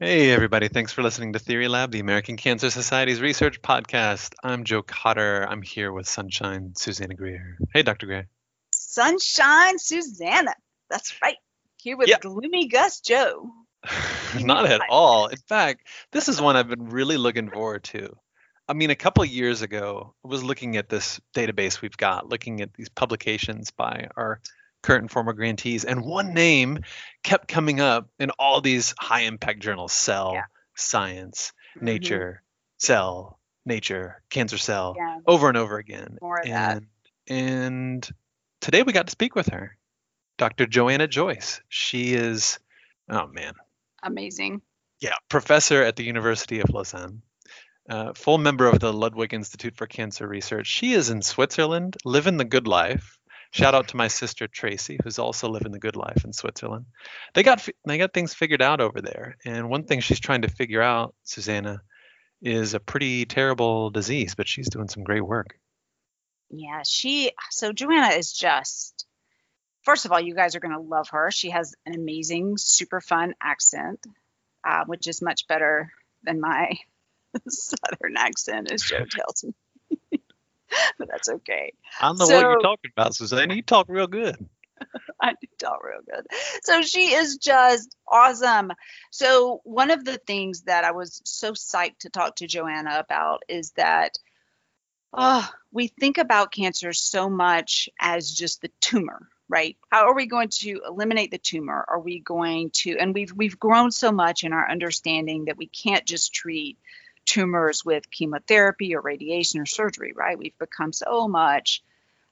Hey, everybody. Thanks for listening to Theory Lab, the American Cancer Society's research podcast. I'm Joe Cotter. I'm here with Sunshine Susanna Greer. Hey, Dr. Greer. Sunshine Susanna. That's right. Here with Yep. gloomy Gus Joe. Not at all. In fact, this is one I've been really looking forward to. I mean, a couple of years ago, I was looking at this database we've got, looking at these publications by our current and former grantees, and one name kept coming up in all these high impact journals Cell, Yeah. Science, Mhm. Nature, Cell, Nature, Cancer Cell, Yeah, over and over again. more of that. and and today we got to speak with her, Dr. Joanna Joyce. She is, oh man, Amazing. yeah, professor at the University of Lausanne, uh, full member of the Ludwig Institute for Cancer Research. She is in Switzerland, living the good life. Shout out to my sister Tracy, who's also living the good life in Switzerland. They got they got things figured out over there, and one thing she's trying to figure out, Susanna, is a pretty terrible disease, but she's doing some great work. Yeah, she, so Joanna is just, first of all, you guys are going to love her. She has an amazing, super fun accent, uh, which is much better than my Southern accent, as Joe tells me. but that's okay. I know what you're talking about, Susanna. You talk real good. I do talk real good. So she is just awesome. So one of the things that I was so psyched to talk to Joanna about is that oh, we think about cancer so much as just the tumor, right? How are we going to eliminate the tumor? Are we going to and we've we've grown so much in our understanding that we can't just treat tumors with chemotherapy or radiation or surgery, right? We've become so much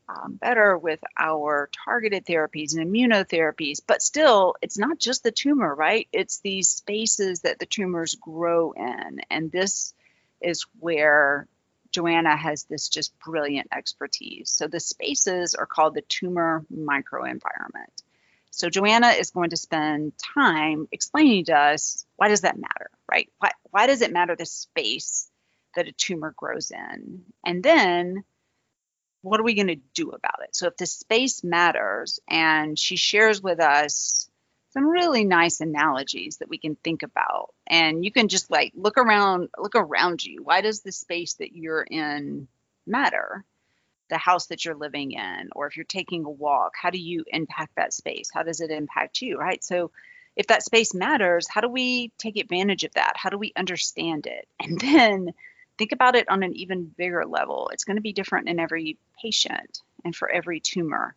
um, better with our targeted therapies and immunotherapies, but still, it's not just the tumor, right? It's these spaces that the tumors grow in. And this is where Joanna has this just brilliant expertise. So the spaces are called the tumor microenvironment. So Joanna is going to spend time explaining to us why does that matter, right? Why, why does it matter the space that a tumor grows in? And then what are we going to do about it? So if the space matters and she shares with us some really nice analogies that we can think about and you can just like look around look around you. Why does the space that you're in matter? The house that you're living in or if you're taking a walk, how do you impact that space? How does it impact you, right? So if that space matters, how do we take advantage of that? How do we understand it? And then think about it on an even bigger level. It's going to be different in every patient and for every tumor.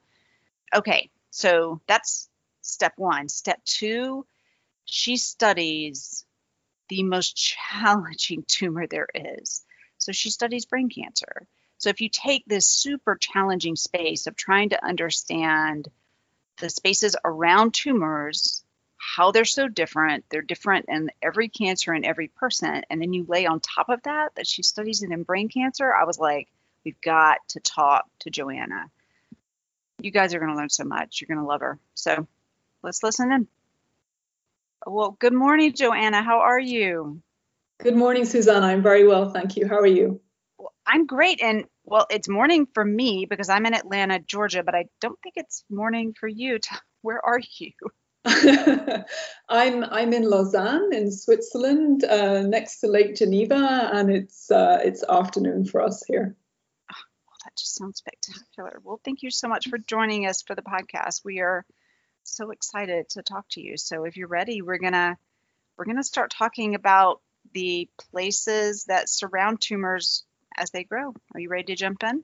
Okay, so that's step one. Step two, she studies the most challenging tumor there is. So she studies brain cancer. So if you take this super challenging space of trying to understand the spaces around tumors, how they're so different, they're different in every cancer in every person, and then you lay on top of that that she studies it in brain cancer, I was like, we've got to talk to Joanna. You guys are going to learn so much. You're going to love her. So let's listen in. Well, good morning, Joanna. How are you? Good morning, Susanna. I'm very well, thank you. How are you? I'm great. And well, it's morning for me because I'm in Atlanta, Georgia, but I don't think it's morning for you. Where are you? I'm I'm in Lausanne in Switzerland, uh, next to Lake Geneva, and it's uh, it's afternoon for us here. Well, that just sounds spectacular. Well, thank you so much for joining us for the podcast. We are so excited to talk to you. So if you're ready, we're gonna we're gonna start talking about the places that surround tumors as they grow. Are you ready to jump in?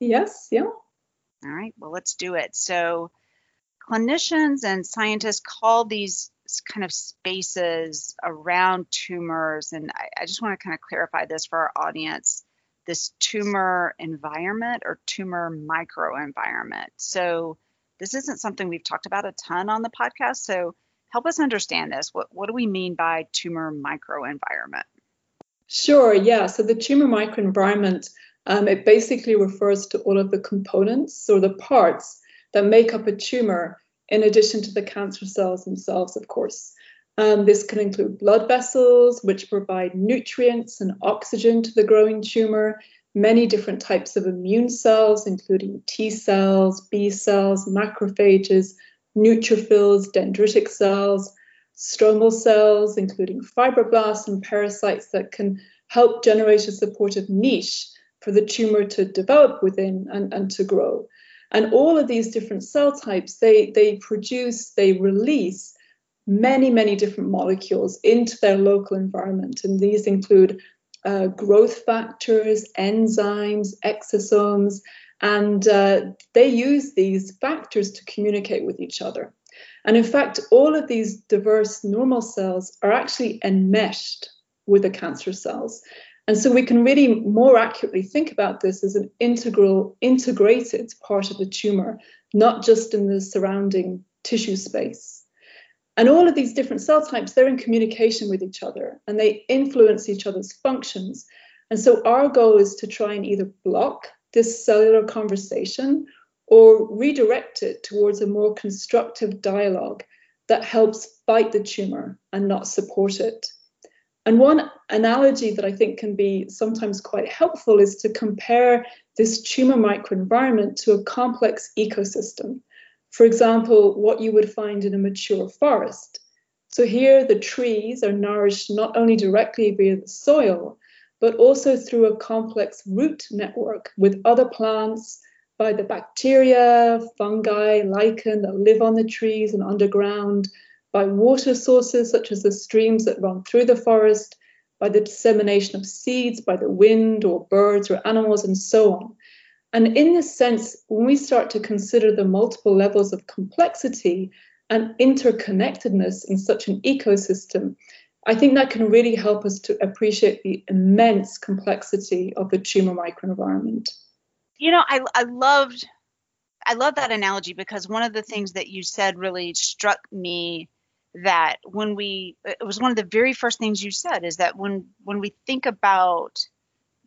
Yes, yeah. All right, well, let's do it. So, clinicians and scientists call these kind of spaces around tumors, and I, I just want to kind of clarify this for our audience this tumor environment or tumor microenvironment. So, this isn't something we've talked about a ton on the podcast. So, help us understand this. What, what do we mean by tumor microenvironment? Sure, yeah. So the tumor microenvironment, um, it basically refers to all of the components or the parts that make up a tumor, in addition to the cancer cells themselves, of course. Um, this can include blood vessels, which provide nutrients and oxygen to the growing tumor, many different types of immune cells, including T cells, B cells, macrophages, neutrophils, dendritic cells, stromal cells, including fibroblasts and pericytes that can help generate a supportive niche for the tumor to develop within and, and to grow. And all of these different cell types, they, they produce, they release many, many different molecules into their local environment. And these include uh, growth factors, enzymes, exosomes, and uh, they use these factors to communicate with each other. And in fact, all of these diverse normal cells are actually enmeshed with the cancer cells. And so we can really more accurately think about this as an integral, integrated part of the tumor, not just in the surrounding tissue space. And all of these different cell types, they're in communication with each other and they influence each other's functions. And so our goal is to try and either block this cellular conversation or redirect it towards a more constructive dialogue that helps fight the tumor and not support it. And one analogy that I think can be sometimes quite helpful is to compare this tumor microenvironment to a complex ecosystem. For example, what you would find in a mature forest. So here the trees are nourished not only directly via the soil, but also through a complex root network with other plants, by the bacteria, fungi, lichen that live on the trees and underground, by water sources such as the streams that run through the forest, by the dissemination of seeds, by the wind or birds or animals, and so on. And in this sense, when we start to consider the multiple levels of complexity and interconnectedness in such an ecosystem, I think that can really help us to appreciate the immense complexity of the tumor microenvironment. You know, I, I loved I love that analogy because one of the things that you said really struck me that when we it was one of the very first things you said is that when when we think about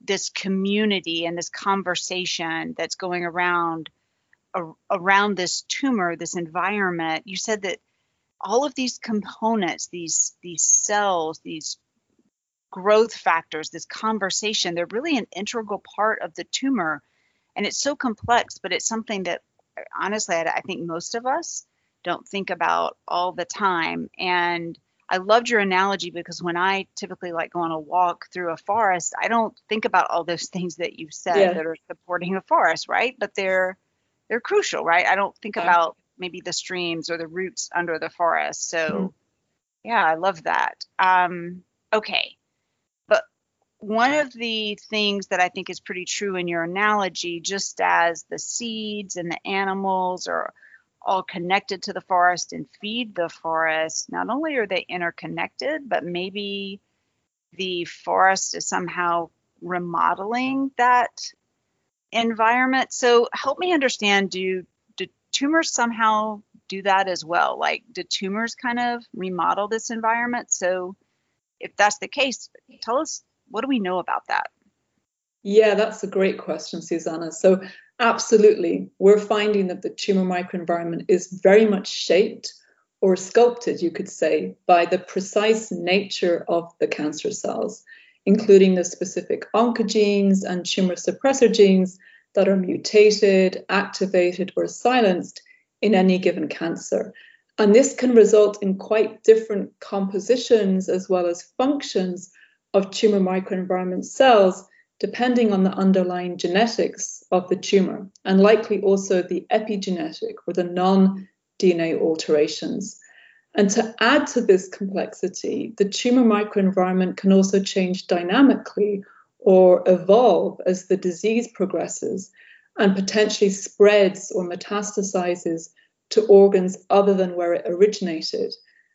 this community and this conversation that's going around around this tumor this environment you said that all of these components these these cells these growth factors this conversation they're really an integral part of the tumor and it's so complex but it's something that honestly I, I think most of us don't think about all the time. And I loved your analogy because when I typically like go on a walk through a forest, I don't think about all those things that you said yeah. that are supporting a forest, right? But they're they're crucial, right? I don't think about maybe the streams or the roots under the forest. So mm-hmm. yeah, I love that. Um, okay. One of the things that I think is pretty true in your analogy, just as the seeds and the animals are all connected to the forest and feed the forest, not only are they interconnected, but maybe the forest is somehow remodeling that environment. So help me understand do do tumors somehow do that as well? Like do tumors kind of remodel this environment? So if that's the case, tell us what do we know about that? Yeah, that's a great question, Susanna. So Absolutely. We're finding that the tumor microenvironment is very much shaped or sculpted, you could say, by the precise nature of the cancer cells, including the specific oncogenes and tumor suppressor genes that are mutated, activated, or silenced in any given cancer. And this can result in quite different compositions as well as functions of tumor microenvironment cells depending on the underlying genetics of the tumor and likely also the epigenetic or the non DNA alterations. And to add to this complexity, the tumor microenvironment can also change dynamically or evolve as the disease progresses and potentially spreads or metastasizes to organs other than where it originated.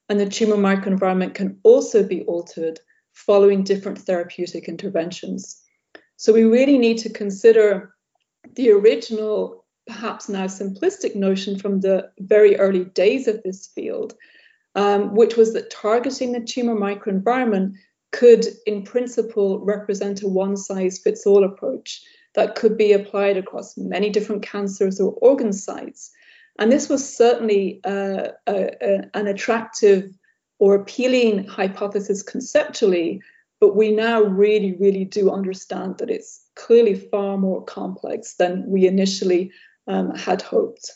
And the tumor microenvironment can also be altered following different therapeutic interventions. So we really need to consider the original, perhaps now simplistic notion from the very early days of this field, um, which was that targeting the tumor microenvironment could, in principle, represent a one size fits all approach that could be applied across many different cancers or organ sites. And this was certainly uh, a, a, an attractive or appealing hypothesis conceptually, but we now really, really do understand that it's clearly far more complex than we initially um, had hoped.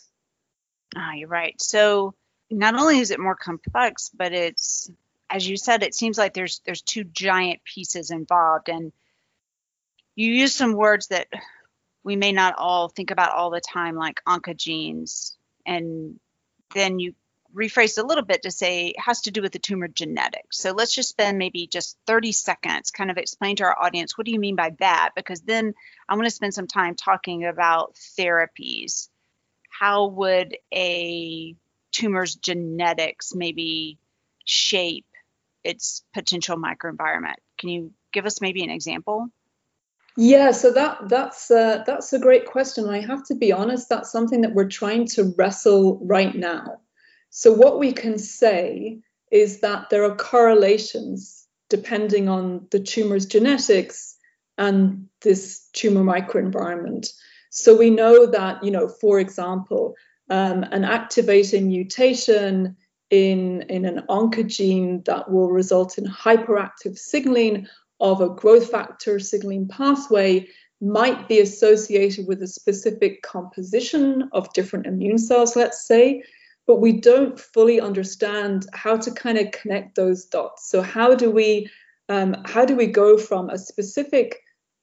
Ah, you're right. So not only is it more complex, but it's as you said, it seems like there's there's two giant pieces involved, and you use some words that we may not all think about all the time, like oncogenes, and then you rephrased a little bit to say it has to do with the tumor genetics. So let's just spend maybe just 30 seconds, kind of explain to our audience what do you mean by that? Because then I want to spend some time talking about therapies. How would a tumor's genetics maybe shape its potential microenvironment? Can you give us maybe an example? Yeah, so that that's uh, that's a great question. I have to be honest, that's something that we're trying to wrestle right now. So what we can say is that there are correlations depending on the tumor's genetics and this tumor microenvironment. So we know that, you know, for example, um, an activating mutation in, in an oncogene that will result in hyperactive signaling of a growth factor signaling pathway might be associated with a specific composition of different immune cells, let's say, but we don't fully understand how to kind of connect those dots. So how do we um, how do we go from a specific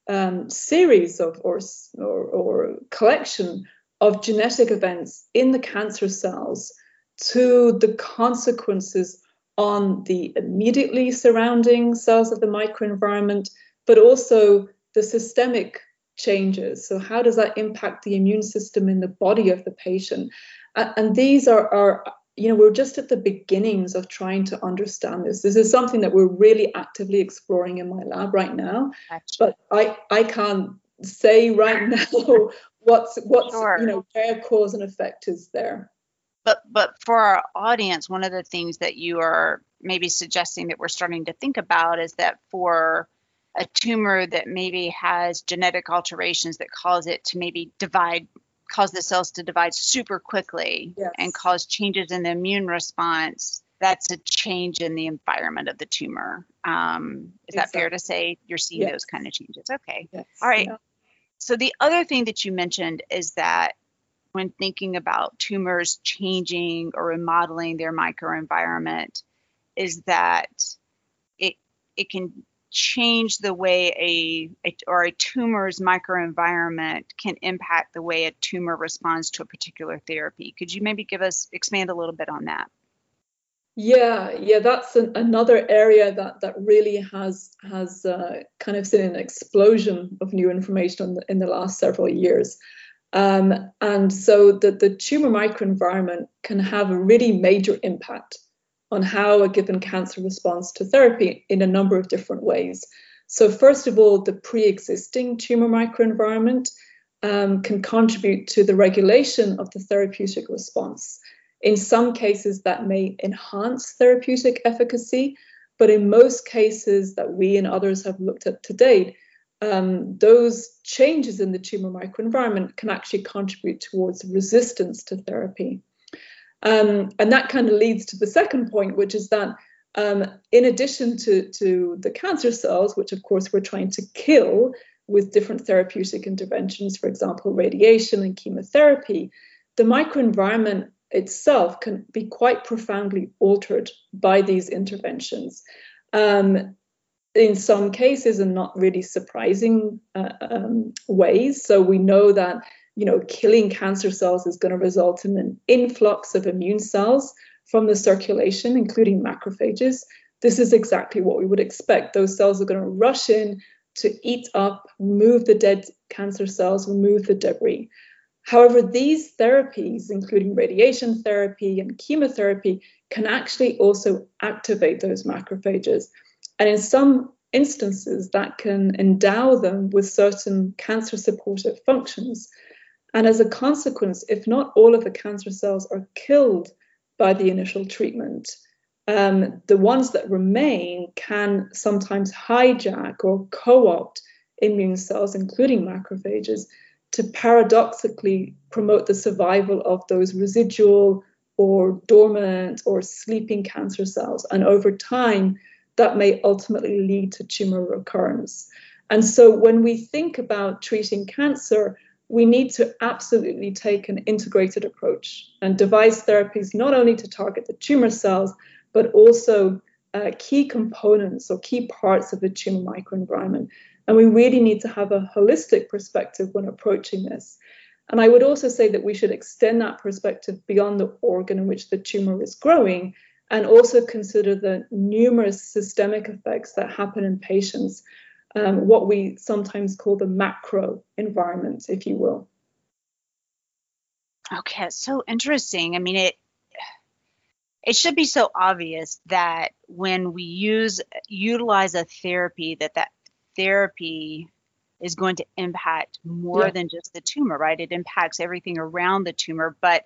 um, series of or, or, or collection of genetic events in the cancer cells to the consequences on the immediately surrounding cells of the microenvironment, but also the systemic changes. So, how does that impact the immune system in the body of the patient? And these are, are you know, we're just at the beginnings of trying to understand this. This is something that we're really actively exploring in my lab right now. But I, I can't say right now what's what's sure. you know where cause and effect is there but but for our audience one of the things that you are maybe suggesting that we're starting to think about is that for a tumor that maybe has genetic alterations that cause it to maybe divide cause the cells to divide super quickly yes. and cause changes in the immune response that's a change in the environment of the tumor um, is exactly. that fair to say you're seeing yes. those kind of changes okay yes. all right yeah. so the other thing that you mentioned is that when thinking about tumors changing or remodeling their microenvironment is that it it can change the way a, a, or a tumor's microenvironment can impact the way a tumor responds to a particular therapy. Could you maybe give us expand a little bit on that? Yeah, yeah, that's an, another area that that really has has uh, kind of seen an explosion of new information in the, in the last several years. Um, and so the, the tumor microenvironment can have a really major impact on how a given cancer responds to therapy in a number of different ways. So, first of all, the pre existing tumor microenvironment um, can contribute to the regulation of the therapeutic response. In some cases, that may enhance therapeutic efficacy, but in most cases that we and others have looked at to date, um, those changes in the tumor microenvironment can actually contribute towards resistance to therapy. Um, and that kind of leads to the second point, which is that um, in addition to, to the cancer cells, which of course we're trying to kill with different therapeutic interventions, for example, radiation and chemotherapy, the microenvironment itself can be quite profoundly altered by these interventions. Um, in some cases and not really surprising uh, um, ways. So we know that you know killing cancer cells is going to result in an influx of immune cells from the circulation, including macrophages. This is exactly what we would expect. Those cells are going to rush in to eat up, remove the dead cancer cells, remove the debris. However, these therapies, including radiation therapy and chemotherapy, can actually also activate those macrophages. And in some instances, that can endow them with certain cancer supportive functions. And as a consequence, if not all of the cancer cells are killed by the initial treatment, um, the ones that remain can sometimes hijack or co opt immune cells, including macrophages, to paradoxically promote the survival of those residual or dormant or sleeping cancer cells. And over time, that may ultimately lead to tumor recurrence. And so when we think about treating cancer, we need to absolutely take an integrated approach and devise therapies not only to target the tumor cells, but also uh, key components or key parts of the tumor microenvironment. And we really need to have a holistic perspective when approaching this. And I would also say that we should extend that perspective beyond the organ in which the tumor is growing and also consider the numerous systemic effects that happen in patients, um, what we sometimes call the macro environment, if you will. Okay, so interesting. I mean, it it should be so obvious that when we use utilize a therapy, that that therapy is going to impact more yeah. than just the tumor, right? It impacts everything around the tumor. But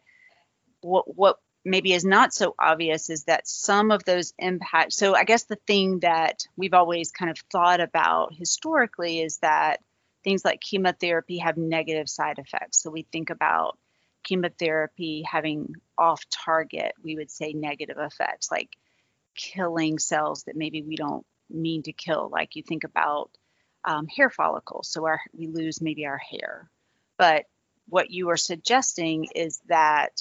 what what maybe is not so obvious is that some of those impacts. So I guess the thing that we've always kind of thought about historically is that things like chemotherapy have negative side effects. So we think about chemotherapy having off target, we would say negative effects like killing cells that maybe we don't mean to kill. Like you think about um, hair follicles, so our, we lose maybe our hair. But what you are suggesting is that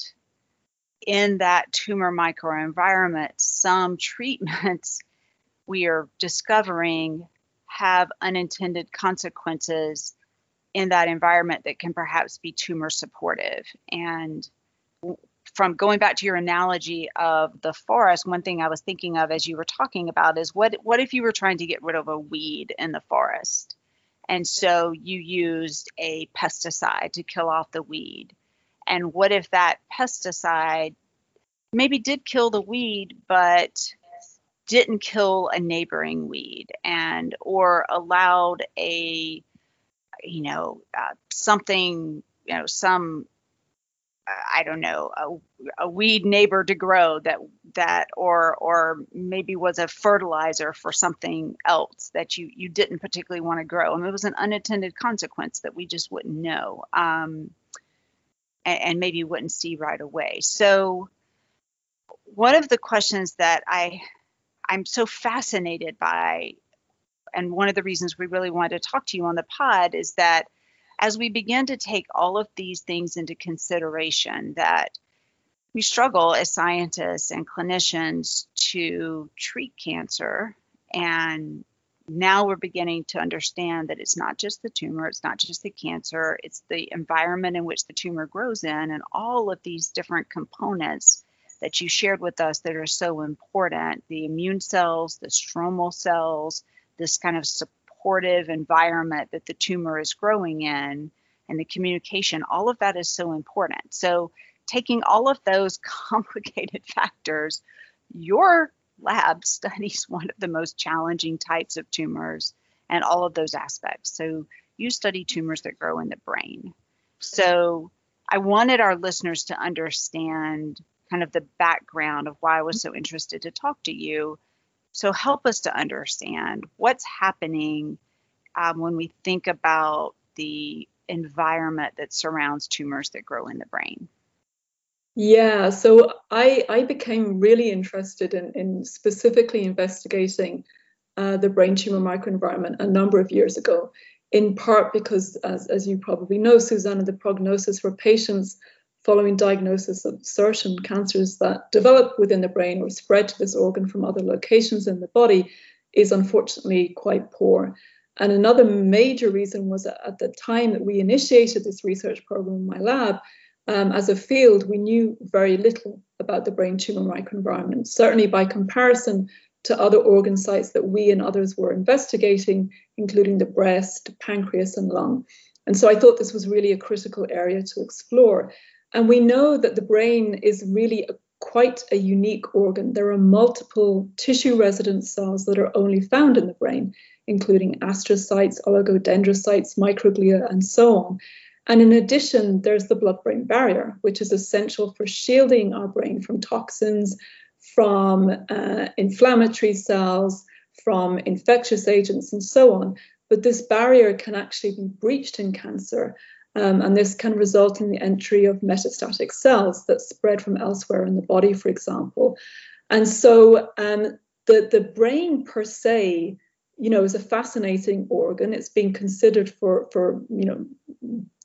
in that tumor microenvironment, some treatments we are discovering have unintended consequences in that environment that can perhaps be tumor supportive. And from going back to your analogy of the forest, one thing I was thinking of as you were talking about is what what if you were trying to get rid of a weed in the forest? And so you used a pesticide to kill off the weed. And what if that pesticide maybe did kill the weed, but didn't kill a neighboring weed and or allowed a you know uh, something you know some I don't know, a, a, weed neighbor to grow that that or or maybe was a fertilizer for something else that you you didn't particularly want to grow. and it was an unintended consequence that we just wouldn't know, um, and, and maybe wouldn't see right away. So, one of the questions that I I'm so fascinated by, and one of the reasons we really wanted to talk to you on the pod is that as we begin to take all of these things into consideration, that we struggle as scientists and clinicians to treat cancer. And now we're beginning to understand that it's not just the tumor, it's not just the cancer, it's the environment in which the tumor grows in, and all of these different components that you shared with us that are so important the immune cells, the stromal cells, this kind of supportive environment that the tumor is growing in and the communication, all of that is so important. So, taking all of those complicated factors, your lab studies one of the most challenging types of tumors and all of those aspects. So, you study tumors that grow in the brain. So, I wanted our listeners to understand kind of the background of why I was so interested to talk to you so help us to understand what's happening um, when we think about the environment that surrounds tumors that grow in the brain. Yeah, so I, I became really interested in, in specifically investigating uh, the brain tumor microenvironment a number of years ago, in part because, as, as you probably know, Susanna, the prognosis for patients following diagnosis of certain cancers that develop within the brain or spread to this organ from other locations in the body is unfortunately quite poor. And another major reason was at the time that we initiated this research program in my lab, um, as a field, we knew very little about the brain tumor microenvironment. Certainly, by comparison to other organ sites that we and others were investigating, including the breast, pancreas, and lung. And so I thought this was really a critical area to explore. And we know that the brain is really a, quite a unique organ. There are multiple tissue resident cells that are only found in the brain, including astrocytes, oligodendrocytes, microglia, and so on. And in addition, there's the blood brain barrier, which is essential for shielding our brain from toxins, from uh, inflammatory cells, from infectious agents, and so on. But this barrier can actually be breached in cancer um, and this can result in the entry of metastatic cells that spread from elsewhere in the body, for example. And so um, the, the brain per se, you know, is a fascinating organ. It's been considered for, for, you know,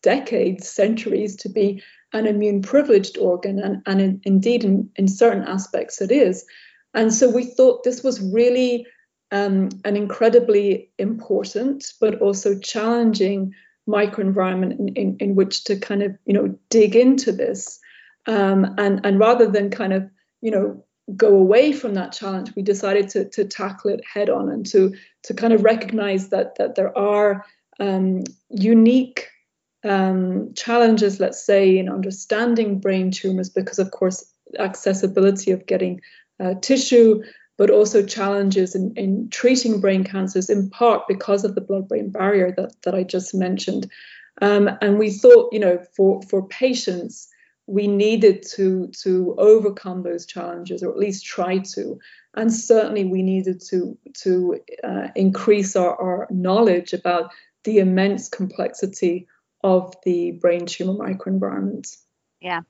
decades, centuries to be an immune privileged organ, and, and in, indeed, in, in certain aspects, it is. And so we thought this was really um, an incredibly important but also challenging microenvironment in, in, in, which to kind of you know dig into this um, and and rather than kind of you know go away from that challenge we decided to, to tackle it head on and to to kind of recognize that that there are um, unique um, challenges let's say in understanding brain tumors because of course accessibility of getting uh, tissue but also challenges in, in treating brain cancers, in part because of the blood brain barrier that, that I just mentioned. Um, and we thought, you know, for, for patients, we needed to, to overcome those challenges, or at least try to. And certainly, we needed to, to uh, increase our, our knowledge about the immense complexity of the brain tumor microenvironment. Yeah,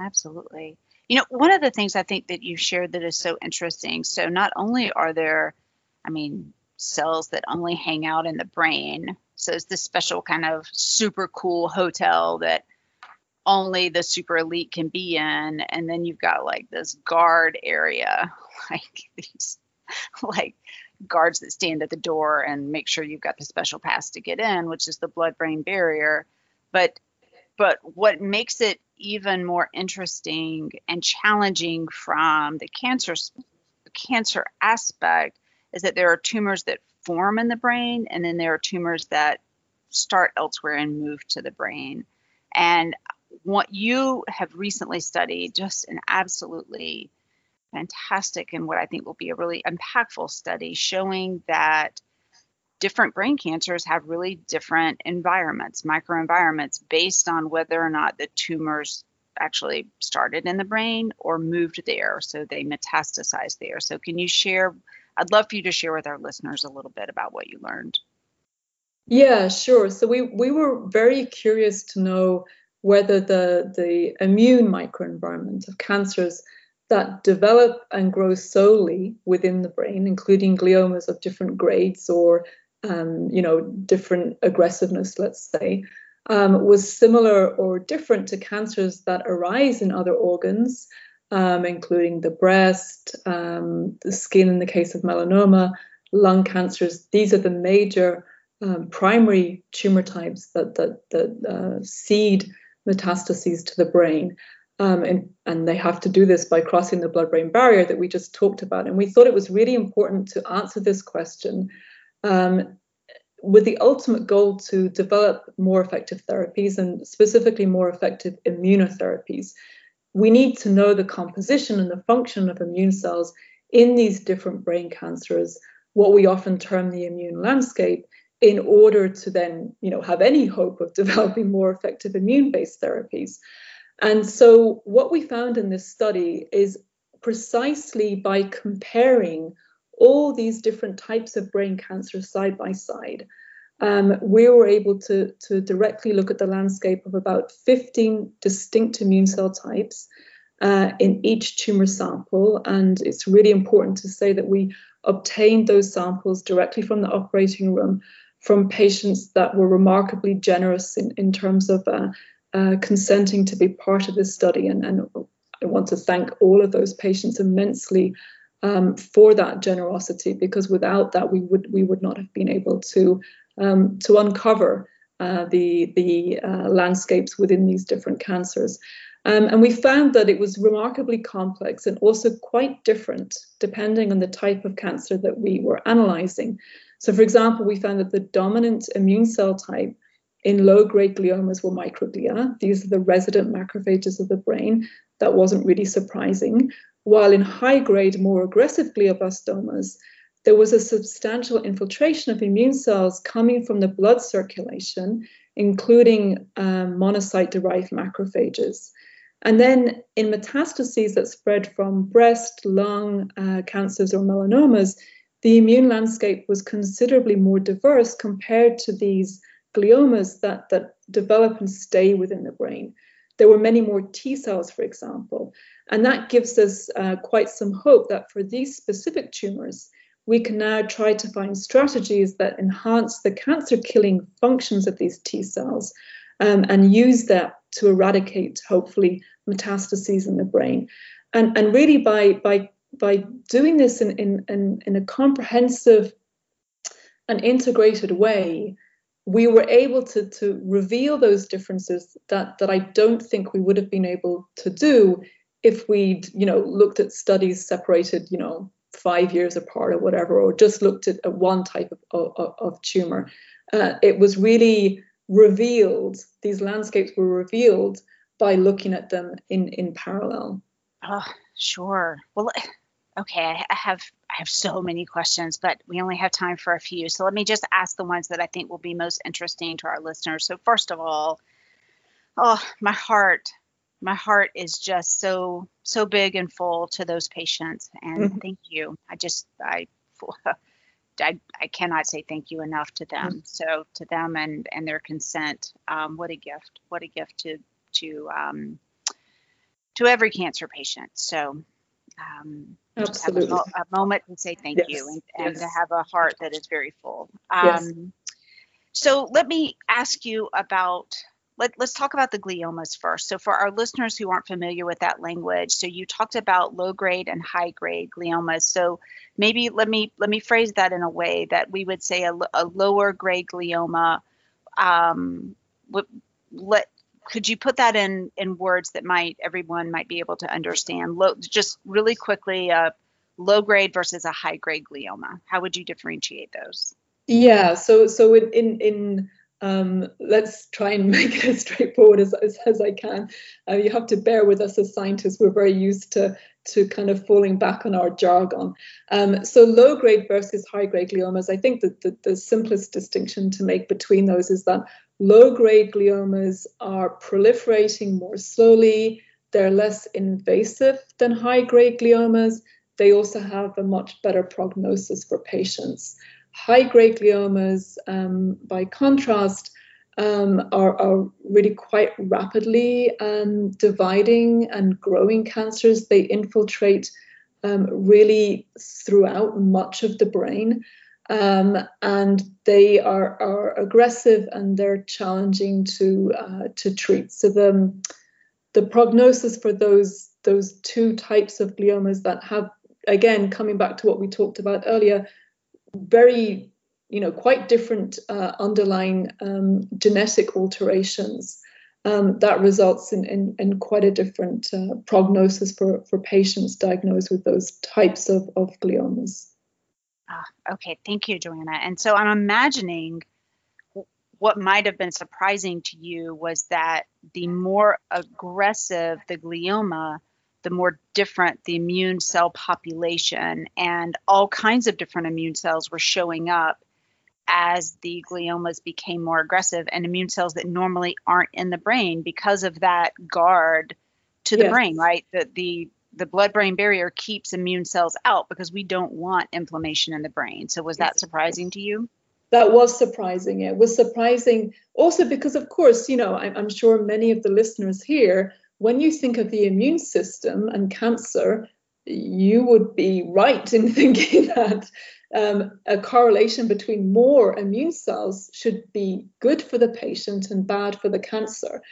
absolutely. You know, one of the things I think that you shared that is so interesting. So, not only are there, I mean, cells that only hang out in the brain. So, it's this special kind of super cool hotel that only the super elite can be in. And then you've got like this guard area, like these, like guards that stand at the door and make sure you've got the special pass to get in, which is the blood brain barrier. But but what makes it even more interesting and challenging from the cancer cancer aspect is that there are tumors that form in the brain and then there are tumors that start elsewhere and move to the brain and what you have recently studied just an absolutely fantastic and what i think will be a really impactful study showing that different brain cancers have really different environments, microenvironments, based on whether or not the tumors actually started in the brain or moved there. So they metastasized there. So, can you share? I'd love for you to share with our listeners a little bit about what you learned. Yeah, sure. So we we were very curious to know whether the the immune microenvironment of cancers that develop and grow solely within the brain, including gliomas of different grades or um, you know, different aggressiveness, let's say, um, was similar or different to cancers that arise in other organs, um, including the breast, um, the skin in the case of melanoma, lung cancers. These are the major um, primary tumor types that, that, that uh, seed metastases to the brain. Um, and, and, they have to do this by crossing the blood brain barrier that we just talked about. And we thought it was really important to answer this question um, with the ultimate goal to develop more effective therapies and specifically more effective immunotherapies. We need to know the composition and the function of immune cells in these different brain cancers, what we often term the immune landscape, in order to then, you know, have any hope of developing more effective immune-based therapies. And so what we found in this study is precisely by comparing all these different types of brain cancer side by side, um, we were able to, to directly look at the landscape of about 15 distinct immune cell types uh, in each tumor sample. And it's really important to say that we obtained those samples directly from the operating room from patients that were remarkably generous in, in terms of uh, uh, consenting to be part of this study. And, and I want to thank all of those patients immensely um, for that generosity because without that we would we would not have been able to um, to uncover uh, the the uh, landscapes within these different cancers. Um, and we found that it was remarkably complex and also quite different depending on the type of cancer that we were analyzing. So, for example, we found that the dominant immune cell type in low grade gliomas were microglia. These are the resident macrophages of the brain. That wasn't really surprising while in high grade, more aggressive glioblastomas, there was a substantial infiltration of immune cells coming from the blood circulation, including um, monocyte derived macrophages. And then in metastases that spread from breast, lung uh, cancers, or melanomas, the immune landscape was considerably more diverse compared to these gliomas that, that develop and stay within the brain. There were many more T cells, for example. And that gives us uh, quite some hope that for these specific tumors, we can now try to find strategies that enhance the cancer killing functions of these T cells um, and use that to eradicate, hopefully, metastases in the brain. And, and really, by, by, by doing this in, in, in, in a comprehensive and integrated way, we were able to, to reveal those differences that, that I don't think we would have been able to do if we'd, you know, looked at studies separated, you know, five years apart or whatever, or just looked at, at one type of, of, of tumor. Uh, it was really revealed, these landscapes were revealed by looking at them in, in parallel. Oh, sure. Well, okay, I have I have so many questions, but we only have time for a few. So let me just ask the ones that I think will be most interesting to our listeners. So first of all, oh, my heart my heart is just so so big and full to those patients and mm-hmm. thank you i just I, I i cannot say thank you enough to them mm-hmm. so to them and and their consent um, what a gift what a gift to to um, to every cancer patient so um, Absolutely. Just have a, a, moment to say thank yes. you and, and yes. to have a heart that is very full. Um, yes. So let me ask you about let, us talk about the gliomas first. So, for our listeners who aren't familiar with that language, so you talked about low grade and high grade gliomas. So, maybe let me let me phrase that in a way that we would say a, a lower grade glioma. Um, let could you put that in in words that might everyone might be able to understand? Low, just really quickly, a low grade versus a high grade glioma. How would you differentiate those? Yeah. So so in, in um, let's try and make it as straightforward as, as, as I can. Uh, you have to bear with us as scientists. We're very used to, to kind of falling back on our jargon. Um, so low grade versus high grade gliomas, I think that the, the simplest distinction to make between those is that low grade gliomas are proliferating more slowly. They're less invasive than high grade gliomas. They also have a much better prognosis for patients. High grade gliomas, um, by contrast, um, are, are, really quite rapidly um, dividing and growing cancers. They infiltrate um, really throughout much of the brain. Um, and they are, are aggressive and they're challenging to uh, to treat. So the the prognosis for those those two types of gliomas that have again coming back to what we talked about earlier very, you know, quite different uh, underlying um, genetic alterations. Um, that results in, in, in, quite a different uh, prognosis for, for patients diagnosed with those types of, of gliomas. Ah, okay, thank you, Joanna. And so I'm imagining what might have been surprising to you was that the more aggressive the glioma, the more different the immune cell population and all kinds of different immune cells were showing up as the gliomas became more aggressive and immune cells that normally aren't in the brain because of that guard to the yes. brain right? The the the blood brain barrier keeps immune cells out because we don't want inflammation in the brain. So was that surprising to you? That was surprising. It was surprising also because of course you know I'm, I'm sure many of the listeners here when you think of the immune system and cancer, you would be right in thinking that um, a correlation between more immune cells should be good for the patient and bad for the cancer.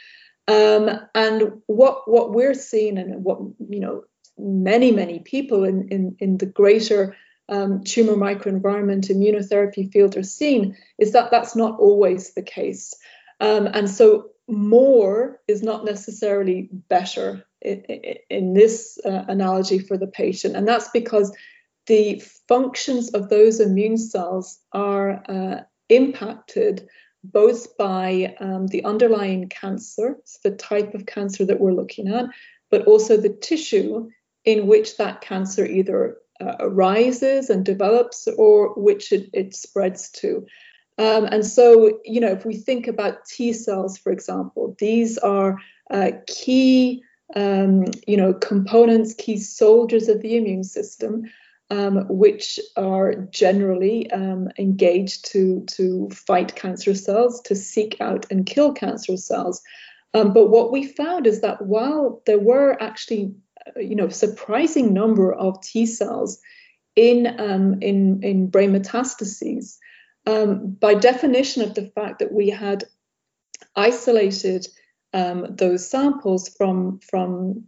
Um, and what what we're seeing, and what you know, many many people in in, in the greater um, tumor microenvironment immunotherapy field are seeing, is that that's not always the case. Um, and so more is not necessarily better in, in this uh, analogy for the patient. And that's because the functions of those immune cells are uh, impacted both by um, the underlying cancer, the type of cancer that we're looking at, but also the tissue in which that cancer either uh, arises and develops or which it, it spreads to. Um, and so, you know, if we think about T cells, for example, these are uh, key, um, you know, components, key soldiers of the immune system, um, which are generally um, engaged to to fight cancer cells, to seek out and kill cancer cells. Um, but what we found is that while there were actually, uh, you know, surprising number of T cells in um, in in brain metastases um, by definition of the fact that we had isolated um, those samples from, from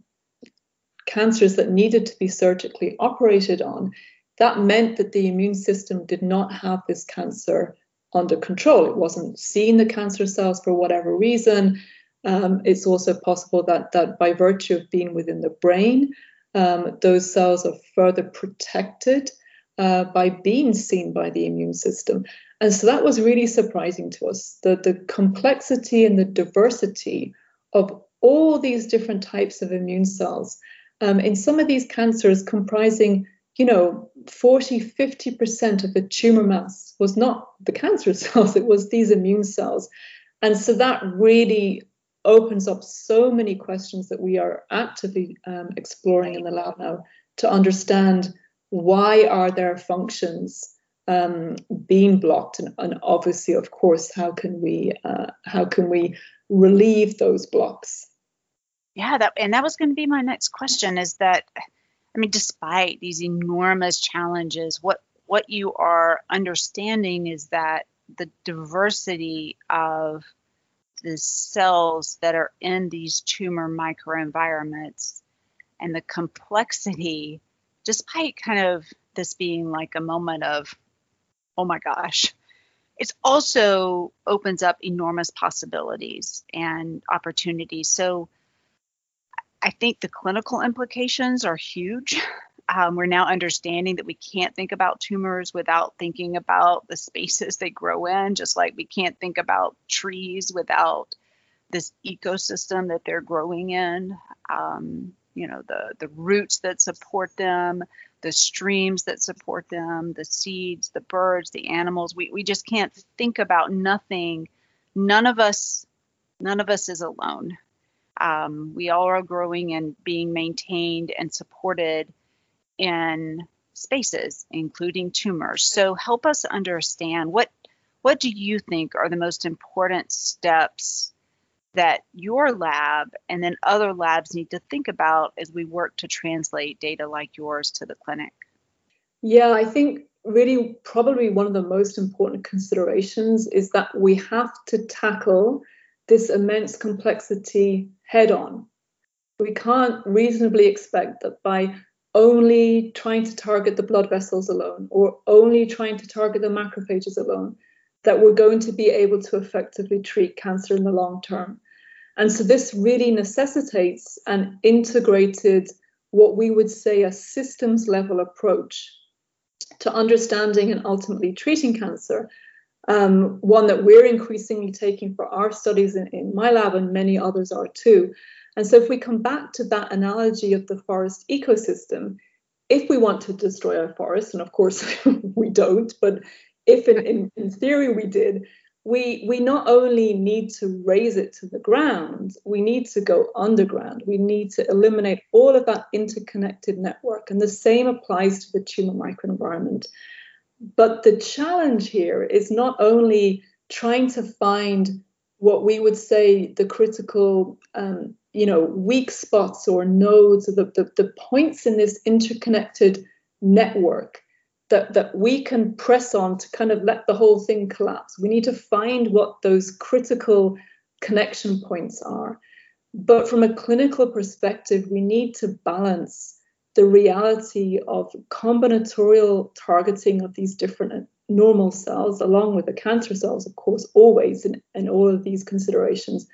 cancers that needed to be surgically operated on, that meant that the immune system did not have this cancer under control. It wasn't seeing the cancer cells for whatever reason. Um, it's also possible that, that by virtue of being within the brain, um, those cells are further protected uh, by being seen by the immune system. And so that was really surprising to us the, the complexity and the diversity of all these different types of immune cells. Um, in some of these cancers, comprising you know 40 50% of the tumor mass was not the cancer cells it was these immune cells and so that really opens up so many questions that we are actively um, exploring in the lab now to understand why are their functions um, being blocked. And, and, obviously of course how can we uh, how can we relieve those blocks? Yeah that and that was going to be my next question is that i mean despite these enormous challenges what what you are understanding is that the diversity of the cells that are in these tumor microenvironments and the complexity, despite kind of this being like a moment of, oh my gosh, it also opens up enormous possibilities and opportunities. So I think the clinical implications are huge. Um, we're now understanding that we can't think about tumors without thinking about the spaces they grow in, just like we can't think about trees without this ecosystem that they're growing in. Um, you know, the, the roots that support them, the streams that support them, the seeds, the birds, the animals. We, we just can't think about nothing. None of us, none of us is alone. Um, we all are growing and being maintained and supported in spaces, including tumors. So help us understand what what do you think are the most important steps that your lab and then other labs need to think about as we work to translate data like yours to the clinic? Yeah, I think really probably one of the most important considerations is that we have to tackle this immense complexity head on. We can't reasonably expect that by only trying to target the blood vessels alone or only trying to target the macrophages alone that we're going to be able to effectively treat cancer in the long term. And so this really necessitates an integrated, what we would say a systems level approach to understanding and ultimately treating cancer. Um, one that we're increasingly taking for our studies in, in my lab, and many others are too. And so, if we come back to that analogy of the forest ecosystem, if we want to destroy our forest, and of course we don't, but if in, in, in, theory we did, we, we not only need to raze it to the ground, we need to go underground. We need to eliminate all of that interconnected network. And the same applies to the tumor microenvironment. But the challenge here is not only trying to find what we would say the critical um, you know weak spots or nodes the, the, the points in this interconnected network that, that we can press on to kind of let the whole thing collapse. We need to find what those critical connection points are. But from a clinical perspective, we need to balance the reality of combinatorial targeting of these different normal cells, along with the cancer cells, of course, always in, in all of these considerations,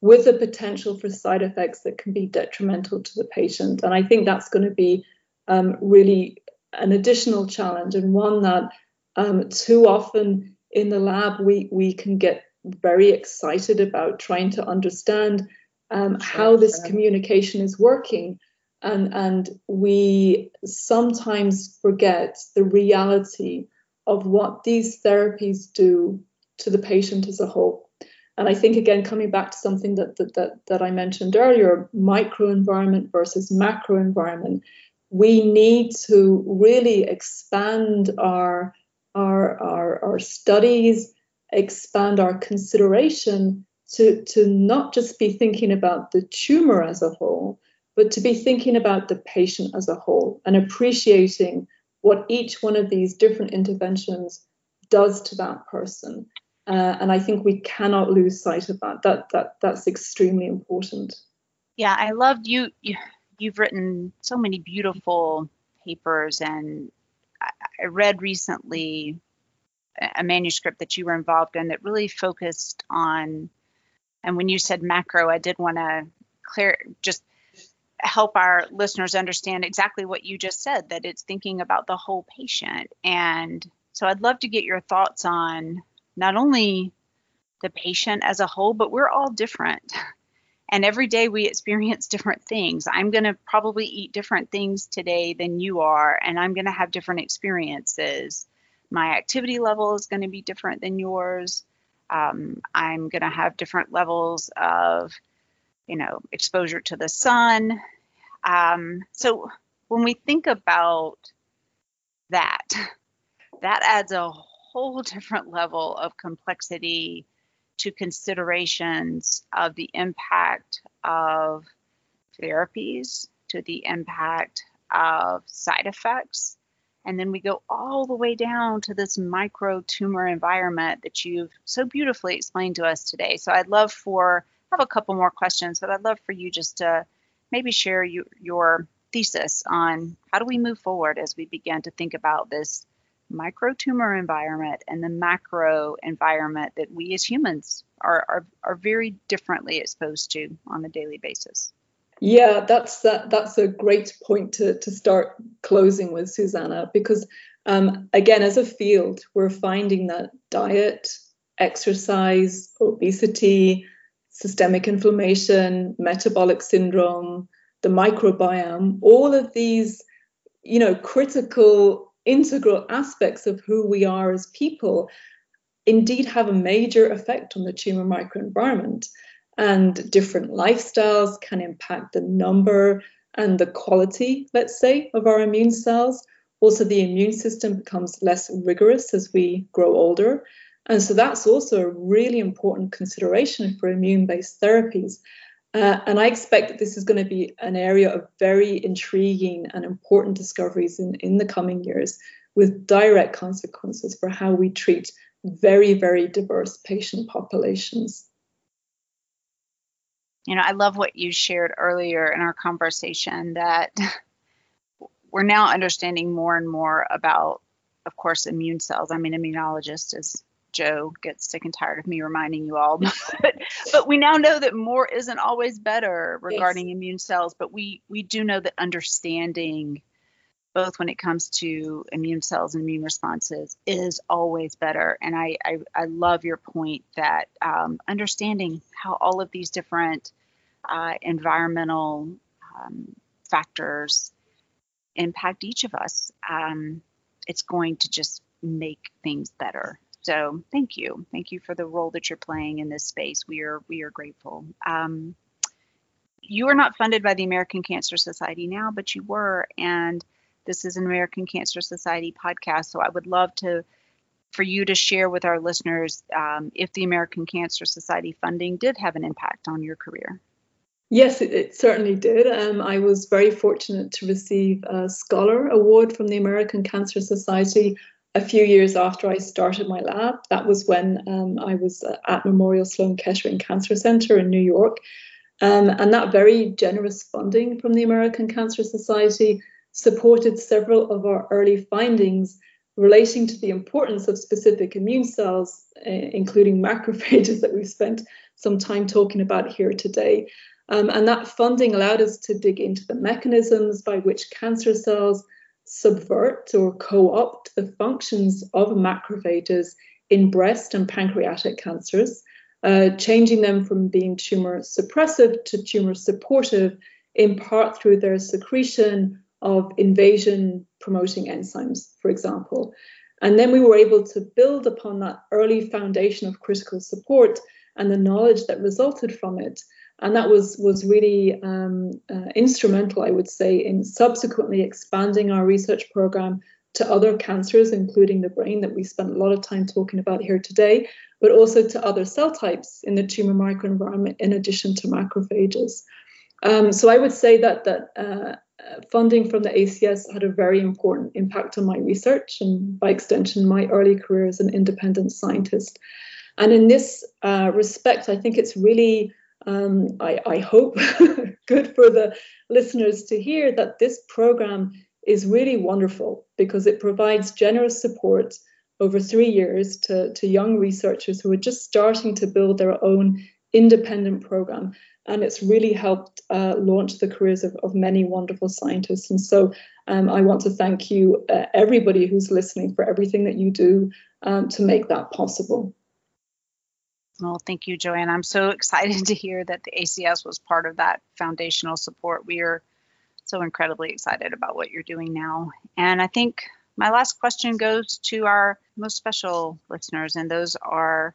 with the potential for side effects that can be detrimental to the patient. And I think that's going to be um, really an additional challenge and one that um, too often in the lab we, we can get very excited about trying to understand um, how this communication is working. And, and we sometimes forget the reality of what these therapies do to the patient as a whole. And I think again, coming back to something that that that, that I mentioned earlier, microenvironment versus macro environment, we need to really expand our our our, our studies, expand our consideration to, to not just be thinking about the tumor as a whole, but to be thinking about the patient as a whole and appreciating what each one of these different interventions does to that person Uh, and I think we cannot lose sight of that. That that that's extremely important. Yeah, I loved you. you you've written so many beautiful papers, and I, read recently a manuscript that you were involved in that really focused on. And when you said macro, I did want to clear just help our listeners understand exactly what you just said that it's thinking about the whole patient and so i'd love to get your thoughts on not only the patient as a whole but we're all different and every day we experience different things. I'm going to probably eat different things today than you are and i'm going to have different experiences. My activity level is going to be different than yours. Um, i'm going to have different levels of you know, exposure to the sun. Um, so when we think about that, that adds a whole different level of complexity to considerations of the impact of therapies, to the impact of side effects. And then we go all the way down to this micro tumor environment that you've so beautifully explained to us today. So I'd love for have a couple more questions, but I'd love for you just to maybe share you, your thesis on how do we move forward as we begin to think about this micro tumor environment and the macro environment that we as humans are, are, are very differently exposed to on a daily basis. Yeah, that's that, that's a great point to, to start closing with, Susanna, because um, again, as a field, we're finding that diet, exercise, obesity, systemic inflammation, metabolic syndrome, the microbiome, all of these, you know, critical, integral aspects of who we are as people indeed have a major effect on the tumor microenvironment. And different lifestyles can impact the number and the quality, let's say, of our immune cells. Also, the immune system becomes less rigorous as we grow older. And so that's also a really important consideration for immune based therapies. Uh, and I expect that this is going to be an area of very intriguing and important discoveries in, in the coming years with direct consequences for how we treat very, very diverse patient populations. You know, I love what you shared earlier in our conversation that we're now understanding more and more about, of course, immune cells. I mean, an immunologist, as Joe gets sick and tired of me reminding you all. but, but we now know that more isn't always better regarding yes. immune cells. But we we do know that understanding both when it comes to immune cells and immune responses is always better. And I I, I love your point that um, understanding how all of these different uh, environmental um, factors impact each of us, um, it's going to just make things better. So thank you, thank you for the role that you're playing in this space. We are we are grateful. Um, you are not funded by the American Cancer Society now, but you were, and this is an American Cancer Society podcast. So I would love to for you to share with our listeners um, if the American Cancer Society funding did have an impact on your career. Yes, it, it certainly did. Um, I was very fortunate to receive a Scholar Award from the American Cancer Society a few years after I started my lab. That was when um, I was at Memorial Sloan Kettering Cancer Center in New York. Um, and that very generous funding from the American Cancer Society supported several of our early findings relating to the importance of specific immune cells, uh, including macrophages that we've spent some time talking about here today. Um, and that funding allowed us to dig into the mechanisms by which cancer cells subvert or co opt the functions of macrophages in breast and pancreatic cancers, uh, changing them from being tumor suppressive to tumor supportive, in part through their secretion of invasion promoting enzymes, for example. And then we were able to build upon that early foundation of critical support and the knowledge that resulted from it and that was was really um, uh, instrumental, I would say, in subsequently expanding our research program to other cancers, including the brain that we spent a lot of time talking about here today, but also to other cell types in the tumor microenvironment, in addition to macrophages. Um, so I would say that that uh, funding from the ACS had a very important impact on my research and, by extension, my early career as an independent scientist. And in this uh, respect, I think it's really, um, I, I hope, good for the listeners to hear that this program is really wonderful because it provides generous support over three years to, to young researchers who are just starting to build their own independent program. And it's really helped uh, launch the careers of, of many wonderful scientists. And so um, I want to thank you, uh, everybody who's listening, for everything that you do um, to make that possible. Well, thank you, Joanne. I'm so excited to hear that the ACS was part of that foundational support. We are so incredibly excited about what you're doing now. And I think my last question goes to our most special listeners, and those are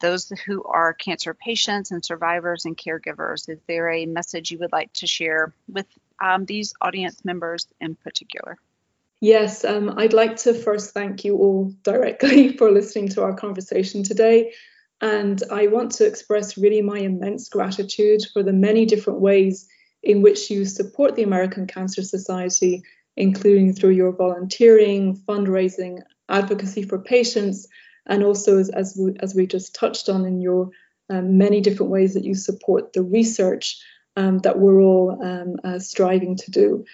those who are cancer patients and survivors and caregivers. Is there a message you would like to share with um, these audience members in particular? Yes, um, I'd like to first thank you all directly for listening to our conversation today. And I want to express really my immense gratitude for the many different ways in which you support the American Cancer Society, including through your volunteering, fundraising, advocacy for patients, and also as, as, we, as we just touched on in your um, many different ways that you support the research um, that we're all um, uh, striving to do.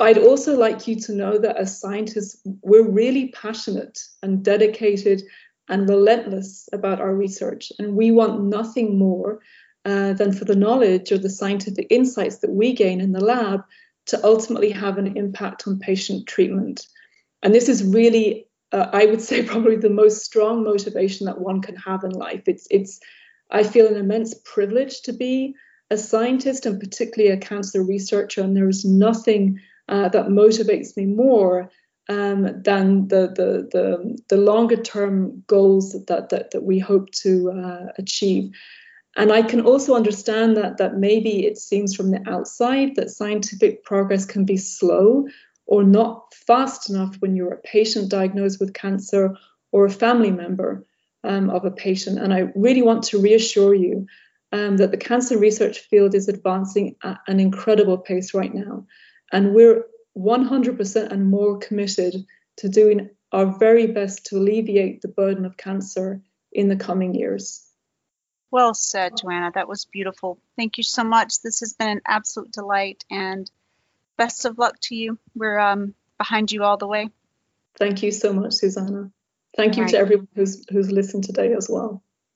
I'd also like you to know that as scientists, we're really passionate and dedicated and relentless about our research, and we want nothing more uh, than for the knowledge or the scientific insights that we gain in the lab to ultimately have an impact on patient treatment. And this is really, uh, I would say, probably the most strong motivation that one can have in life. It's, it's, I feel an immense privilege to be a scientist and particularly a cancer researcher, and there is nothing uh, that motivates me more um, than the, the, the, the longer term goals that, that, that we hope to uh, achieve. And I can also understand that that maybe it seems from the outside that scientific progress can be slow or not fast enough when you're a patient diagnosed with cancer or a family member um, of a patient. And I really want to reassure you um, that the cancer research field is advancing at an incredible pace right now. And we're 100% and more committed to doing our very best to alleviate the burden of cancer in the coming years. Well said, Johanna. That was beautiful. Thank you so much. This has been an absolute delight and best of luck to you. We're um, behind you all the way. Thank you so much, Susanna. Thank you right. to everyone who's who's listened today as well.